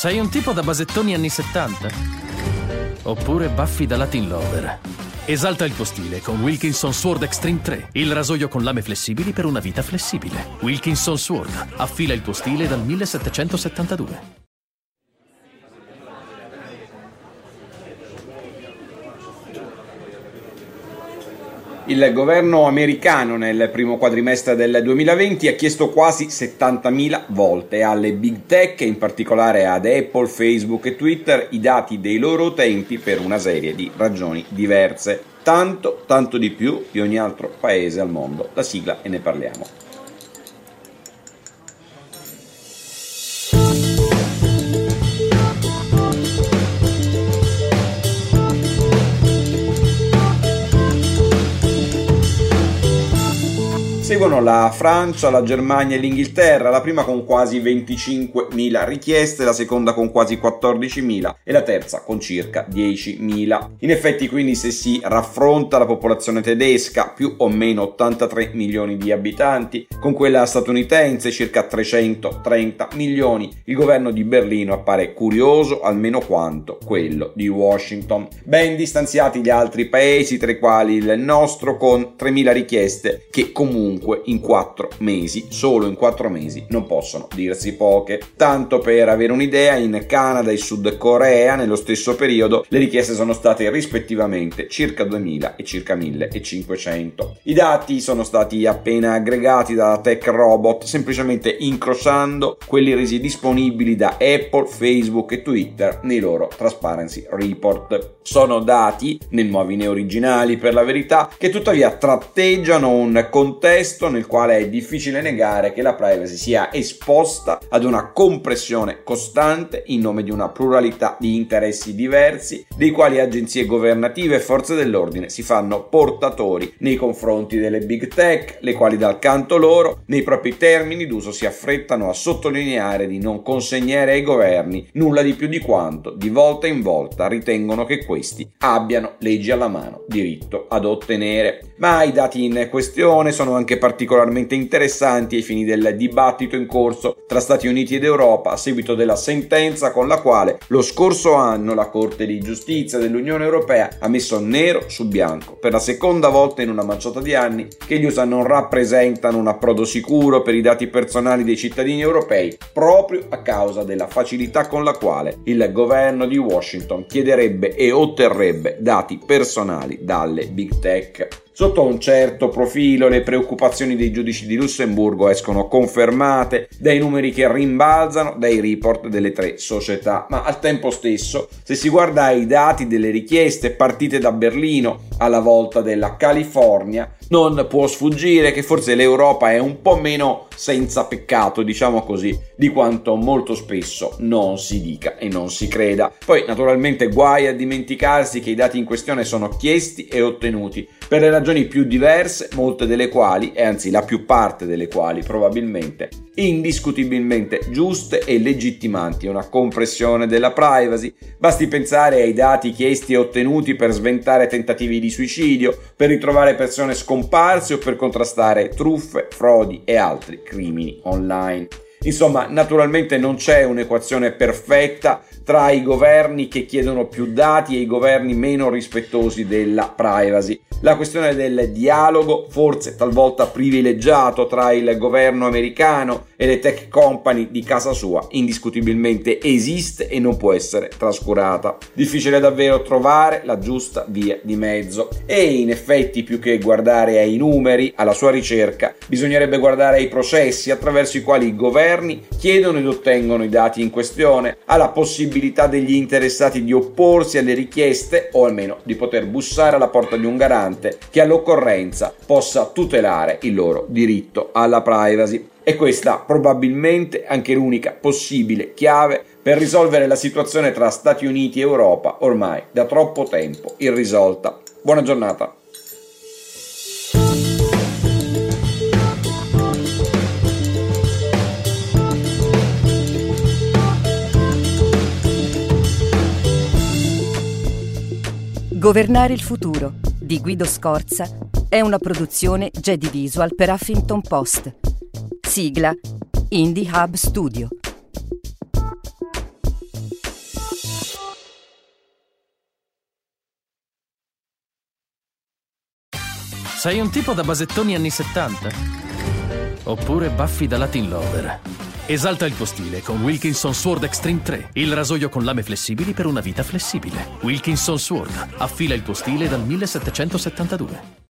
Sei un tipo da basettoni anni 70? Oppure baffi da Latin Lover? Esalta il tuo stile con Wilkinson Sword Extreme 3, il rasoio con lame flessibili per una vita flessibile. Wilkinson Sword, affila il tuo stile dal 1772. Il governo americano nel primo quadrimestre del 2020 ha chiesto quasi 70.000 volte alle big tech, in particolare ad Apple, Facebook e Twitter, i dati dei loro utenti per una serie di ragioni diverse. Tanto, tanto di più di ogni altro paese al mondo. La sigla e ne parliamo. Seguono la Francia, la Germania e l'Inghilterra, la prima con quasi 25.000 richieste, la seconda con quasi 14.000 e la terza con circa 10.000. In effetti quindi se si raffronta la popolazione tedesca, più o meno 83 milioni di abitanti, con quella statunitense, circa 330 milioni, il governo di Berlino appare curioso almeno quanto quello di Washington. Ben distanziati gli altri paesi, tra i quali il nostro, con 3.000 richieste che comunque comunque in quattro mesi, solo in quattro mesi, non possono dirsi poche. Tanto per avere un'idea, in Canada e Sud Corea, nello stesso periodo, le richieste sono state rispettivamente circa 2000 e circa 1500. I dati sono stati appena aggregati da Tech Robot, semplicemente incrociando quelli resi disponibili da Apple, Facebook e Twitter nei loro Transparency Report. Sono dati, nei nuovi né originali per la verità, che tuttavia tratteggiano un contesto contesto nel quale è difficile negare che la privacy sia esposta ad una compressione costante in nome di una pluralità di interessi diversi, dei quali agenzie governative e forze dell'ordine si fanno portatori nei confronti delle big tech, le quali dal canto loro, nei propri termini d'uso, si affrettano a sottolineare di non consegnare ai governi nulla di più di quanto, di volta in volta, ritengono che questi abbiano leggi alla mano diritto ad ottenere. Ma i dati in questione sono anche particolarmente interessanti ai fini del dibattito in corso tra Stati Uniti ed Europa a seguito della sentenza con la quale lo scorso anno la Corte di Giustizia dell'Unione Europea ha messo nero su bianco per la seconda volta in una manciata di anni che gli USA non rappresentano un approdo sicuro per i dati personali dei cittadini europei proprio a causa della facilità con la quale il governo di Washington chiederebbe e otterrebbe dati personali dalle big tech. Sotto un certo profilo le preoccupazioni dei giudici di Lussemburgo escono confermate dai numeri che rimbalzano dai report delle tre società, ma al tempo stesso, se si guarda ai dati delle richieste partite da Berlino alla volta della California, non può sfuggire che forse l'Europa è un po' meno senza peccato, diciamo così, di quanto molto spesso non si dica e non si creda. Poi naturalmente guai a dimenticarsi che i dati in questione sono chiesti e ottenuti per le ragioni più diverse, molte delle quali, e anzi la più parte delle quali probabilmente, indiscutibilmente giuste e legittimanti una compressione della privacy. Basti pensare ai dati chiesti e ottenuti per sventare tentativi di suicidio, per ritrovare persone scomparse o per contrastare truffe, frodi e altri crimini online. Insomma, naturalmente non c'è un'equazione perfetta tra i governi che chiedono più dati e i governi meno rispettosi della privacy. La questione del dialogo, forse talvolta privilegiato tra il governo americano e le tech company di casa sua, indiscutibilmente esiste e non può essere trascurata. Difficile davvero trovare la giusta via di mezzo e in effetti più che guardare ai numeri, alla sua ricerca, bisognerebbe guardare ai processi attraverso i quali i governi chiedono ed ottengono i dati in questione, alla possibilità degli interessati di opporsi alle richieste o almeno di poter bussare alla porta di un garante che all'occorrenza possa tutelare il loro diritto alla privacy. E questa probabilmente anche l'unica possibile chiave per risolvere la situazione tra Stati Uniti e Europa ormai da troppo tempo irrisolta. Buona giornata. Governare il futuro di Guido Scorza è una produzione Jedi Visual per Huffington Post. Sigla Indie Hub Studio. Sei un tipo da basettoni anni 70? Oppure baffi da Latin Lover? Esalta il tuo stile con Wilkinson Sword Extreme 3, il rasoio con lame flessibili per una vita flessibile. Wilkinson Sword, affila il tuo stile dal 1772.